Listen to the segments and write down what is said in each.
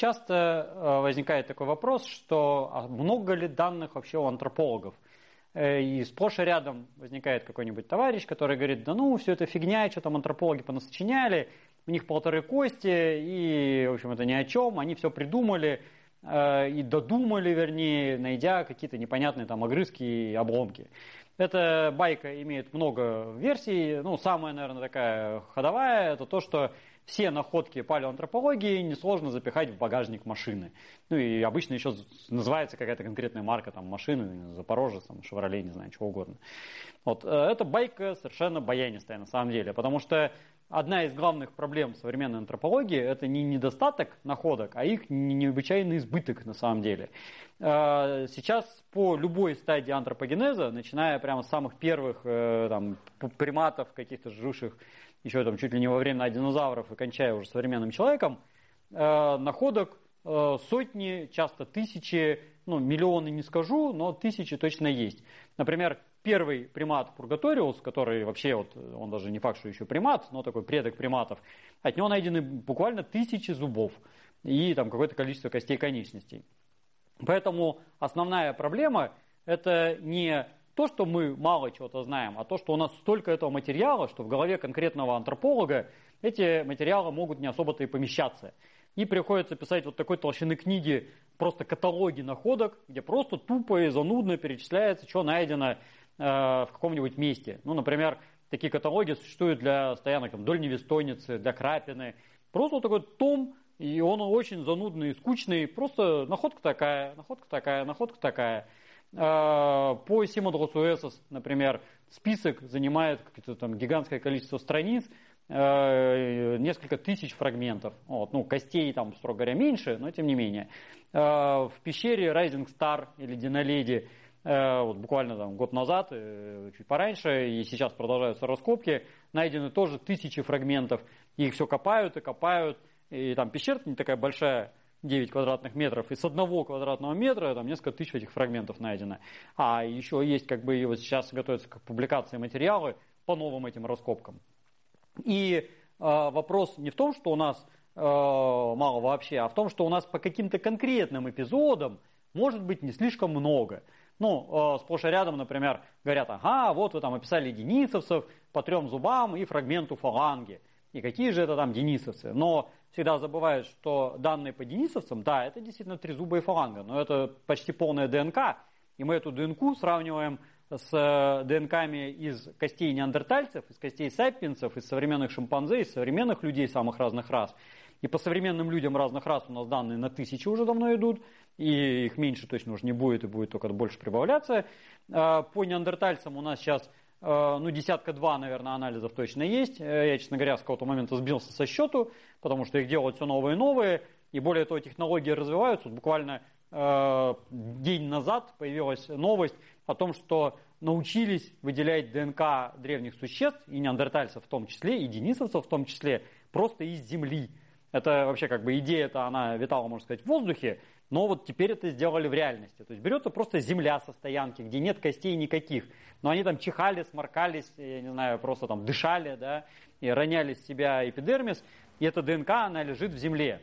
часто э, возникает такой вопрос, что а много ли данных вообще у антропологов? Э, и сплошь и рядом возникает какой-нибудь товарищ, который говорит, да ну, все это фигня, что там антропологи понасочиняли, у них полторы кости, и, в общем, это ни о чем, они все придумали, э, и додумали, вернее, найдя какие-то непонятные там огрызки и обломки. Эта байка имеет много версий. Ну, самая, наверное, такая ходовая, это то, что все находки палеоантропологии несложно запихать в багажник машины. Ну и обычно еще называется какая-то конкретная марка там, машины, Запорожец, там, Шевроле, не знаю, чего угодно. Вот, э, эта байка совершенно баянистая на самом деле, потому что одна из главных проблем современной антропологии – это не недостаток находок, а их необычайный избыток на самом деле. Э, сейчас по любой стадии антропогенеза, начиная прямо с самых первых э, там, приматов, каких-то живших еще там чуть ли не во время динозавров и кончая уже современным человеком, э, находок сотни, часто тысячи, ну, миллионы не скажу, но тысячи точно есть. Например, первый примат Пургаториус, который вообще, вот, он даже не факт, что еще примат, но такой предок приматов, от него найдены буквально тысячи зубов и там какое-то количество костей конечностей. Поэтому основная проблема это не то, что мы мало чего-то знаем, а то, что у нас столько этого материала, что в голове конкретного антрополога эти материалы могут не особо-то и помещаться. И приходится писать вот такой толщины книги, просто каталоги находок, где просто тупо и занудно перечисляется, что найдено Э, в каком-нибудь месте. Ну, например, такие каталоги существуют для стоянок там, Дольневестойницы, для Крапины. Просто вот такой том, и он очень занудный и скучный. Просто находка такая, находка такая, находка такая. Э, по Симодросуэсос, например, список занимает какое-то там гигантское количество страниц, э, несколько тысяч фрагментов. Вот, ну, костей там, строго говоря, меньше, но тем не менее. В пещере Rising Star или Диноледи Э, вот буквально там, год назад, э, чуть пораньше, и сейчас продолжаются раскопки, найдены тоже тысячи фрагментов, их все копают и копают, и там пещера не такая большая, 9 квадратных метров, и с одного квадратного метра там несколько тысяч этих фрагментов найдено. А еще есть, как бы, и вот сейчас готовятся к публикации материалы по новым этим раскопкам. И э, вопрос не в том, что у нас э, мало вообще, а в том, что у нас по каким-то конкретным эпизодам может быть не слишком много. Ну, э, сплошь и рядом, например, говорят, ага, вот вы там описали денисовцев по трем зубам и фрагменту фаланги. И какие же это там денисовцы? Но всегда забывают, что данные по денисовцам, да, это действительно три зуба и фаланга, но это почти полная ДНК. И мы эту ДНК сравниваем с э, ДНКами из костей неандертальцев, из костей сапиенсов, из современных шимпанзе, из современных людей самых разных рас. И по современным людям разных рас у нас данные на тысячи уже давно идут, и их меньше точно уже не будет, и будет только больше прибавляться. А, по неандертальцам у нас сейчас ну, десятка-два, наверное, анализов точно есть. Э, я, честно говоря, с какого-то момента сбился со счету, потому что их делают все новые и новые. И более того, технологии развиваются. Буквально э, день назад появилась новость о том, что научились выделять ДНК древних существ, и неандертальцев в том числе, и денисовцев в том числе, просто из земли. Это вообще как бы идея-то, она витала, можно сказать, в воздухе, но вот теперь это сделали в реальности. То есть берется просто земля со стоянки, где нет костей никаких. Но они там чихали, сморкались, я не знаю, просто там дышали, да, и роняли с себя эпидермис. И эта ДНК, она лежит в земле.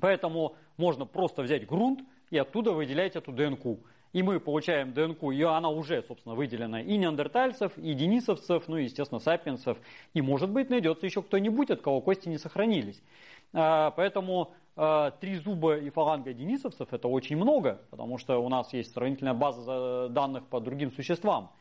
Поэтому можно просто взять грунт и оттуда выделять эту ДНК. И мы получаем ДНК, и она уже, собственно, выделена и неандертальцев, и денисовцев, ну и, естественно, сапиенсов. И, может быть, найдется еще кто-нибудь, от кого кости не сохранились. А, поэтому а, три зуба и фаланга денисовцев – это очень много, потому что у нас есть сравнительная база данных по другим существам.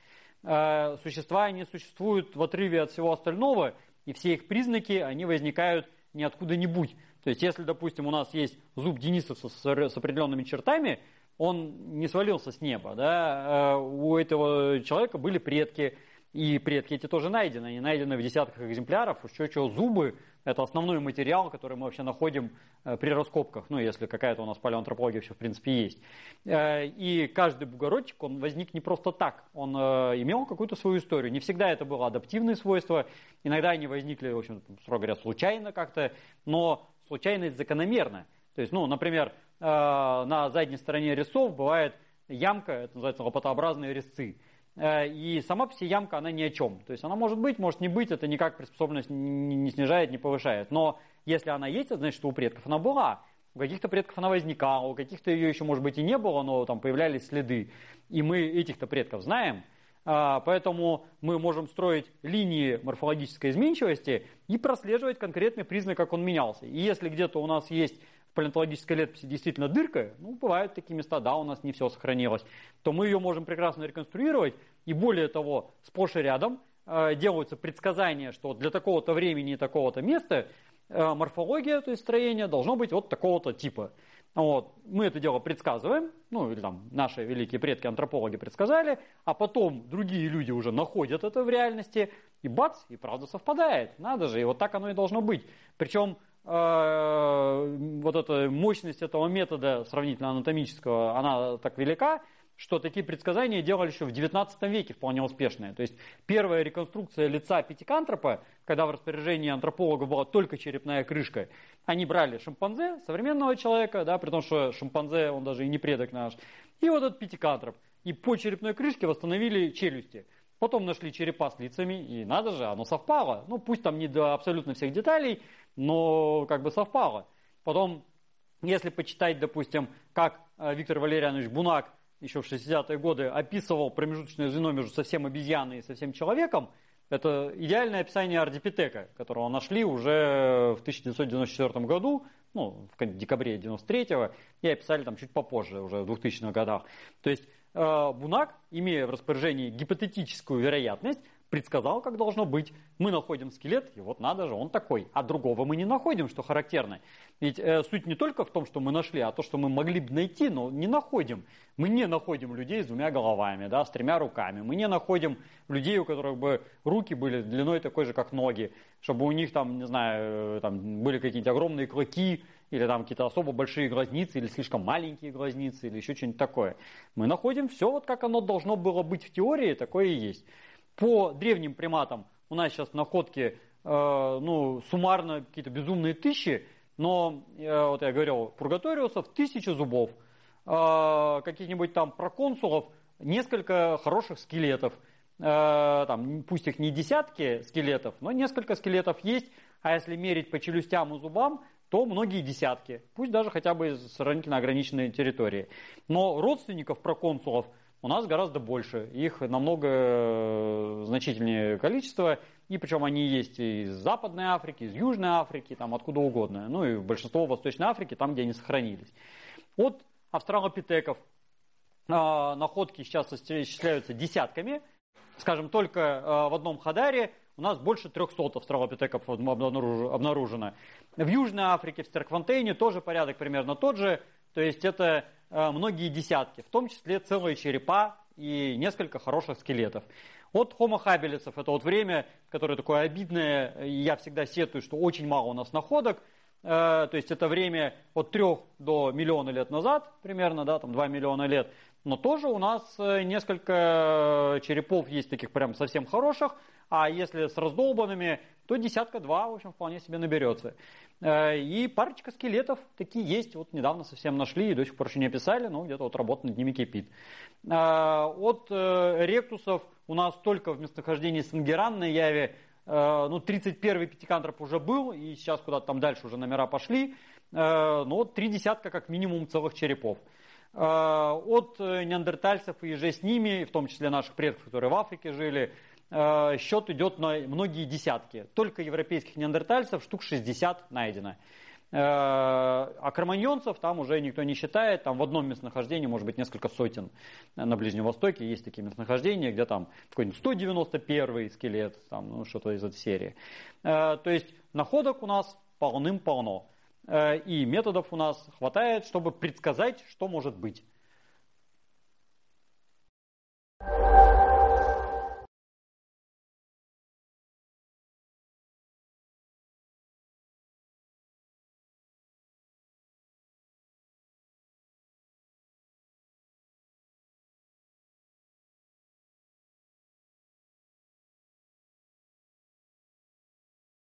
А, существа не существуют в отрыве от всего остального, и все их признаки, они возникают не откуда-нибудь. То есть, если, допустим, у нас есть зуб денисовца с определенными чертами – он не свалился с неба. Да? Э, у этого человека были предки, и предки эти тоже найдены. Они найдены в десятках экземпляров. Еще чего, зубы – это основной материал, который мы вообще находим э, при раскопках. Ну, если какая-то у нас палеоантропология вообще в принципе есть. Э, и каждый бугородчик, он возник не просто так. Он имел какую-то свою историю. Не всегда это было адаптивные свойства. Иногда они возникли, в общем, строго говоря, случайно как-то. Но случайность закономерна. То есть, ну, например, э, на задней стороне резцов бывает ямка, это называется лопатообразные резцы. Э, и сама по себе ямка, она ни о чем. То есть она может быть, может не быть, это никак приспособленность не снижает, не повышает. Но если она есть, значит, что у предков она была. у каких-то предков она возникала, у каких-то ее еще, может быть, и не было, но там появлялись следы. И мы этих-то предков знаем, а, поэтому мы можем строить линии морфологической изменчивости и прослеживать конкретный признак, как он менялся. И если где-то у нас есть в палеонтологической летописи действительно дырка, ну, бывают такие места, да, у нас не все сохранилось, то мы ее можем прекрасно реконструировать. И более того, сплошь и рядом э, делаются предсказания, что для такого-то времени и такого-то места э, морфология, то есть строение, должно быть вот такого-то типа. Вот. Мы это дело предсказываем, ну или там наши великие предки антропологи предсказали, а потом другие люди уже находят это в реальности, и бац, и правда совпадает. Надо же, и вот так оно и должно быть. Причем вот эта мощность этого метода сравнительно анатомического, она так велика, что такие предсказания делали еще в XIX веке вполне успешные. То есть первая реконструкция лица пятикантропа, когда в распоряжении антропологов была только черепная крышка, они брали шимпанзе, современного человека, да, при том, что шимпанзе, он даже и не предок наш, и вот этот пятикантроп. И по черепной крышке восстановили челюсти. Потом нашли черепа с лицами, и надо же, оно совпало. Ну, пусть там не до абсолютно всех деталей, но как бы совпало. Потом, если почитать, допустим, как э, Виктор Валерьянович Бунак еще в 60-е годы описывал промежуточное звено между совсем обезьяной и совсем человеком, это идеальное описание ардипитека, которого нашли уже в 1994 году, ну, в декабре 93-го, и описали там чуть попозже, уже в 2000-х годах. То есть э, Бунак, имея в распоряжении гипотетическую вероятность, предсказал, как должно быть. Мы находим скелет, и вот надо же, он такой. А другого мы не находим, что характерно. Ведь э, суть не только в том, что мы нашли, а то, что мы могли бы найти, но не находим. Мы не находим людей с двумя головами, да, с тремя руками. Мы не находим людей, у которых бы руки были длиной такой же, как ноги, чтобы у них там, не знаю, э, там были какие-то огромные клыки, или там какие-то особо большие глазницы, или слишком маленькие глазницы, или еще что-нибудь такое. Мы находим все вот как оно должно было быть в теории, такое и есть. По древним приматам у нас сейчас находки, э, ну, суммарно какие-то безумные тысячи, но, э, вот я говорил, пургаториусов тысячи зубов, э, каких-нибудь там проконсулов несколько хороших скелетов, э, там, пусть их не десятки скелетов, но несколько скелетов есть, а если мерить по челюстям и зубам, то многие десятки, пусть даже хотя бы из сравнительно ограниченной территории. Но родственников проконсулов – у нас гораздо больше. Их намного э, значительнее количество. И причем они есть из Западной Африки, из Южной Африки, там откуда угодно. Ну и большинство в Восточной Африке, там, где они сохранились. От австралопитеков э, находки сейчас исчисляются десятками. Скажем, только э, в одном Хадаре у нас больше 300 австралопитеков обнаружено. В Южной Африке, в Стерквантейне тоже порядок примерно тот же. То есть это многие десятки, в том числе целые черепа и несколько хороших скелетов. От Homo habilis, это вот время, которое такое обидное, я всегда сетую, что очень мало у нас находок, э, то есть это время от 3 до миллиона лет назад, примерно, да, там 2 миллиона лет, но тоже у нас э, несколько черепов есть таких прям совсем хороших, а если с раздолбанными, то десятка-два, в общем, вполне себе наберется. Э, и парочка скелетов такие есть, вот недавно совсем нашли и до сих пор еще не описали, но где-то вот работа над ними кипит. Э, от э, ректусов у нас только в местонахождении Сангеран на Яве, ну, 31-й пятикантроп уже был, и сейчас куда-то там дальше уже номера пошли, но вот три десятка как минимум целых черепов. От неандертальцев и же с ними, в том числе наших предков, которые в Африке жили, Э, счет идет на многие десятки. Только европейских неандертальцев штук 60 найдено. Э, а кроманьонцев там уже никто не считает, там в одном местонахождении может быть несколько сотен. На Ближнем Востоке есть такие местонахождения, где там какой-нибудь 191 скелет, там, ну, что-то из этой серии. Э, то есть находок у нас полным-полно. И методов у нас хватает, чтобы предсказать, что может быть.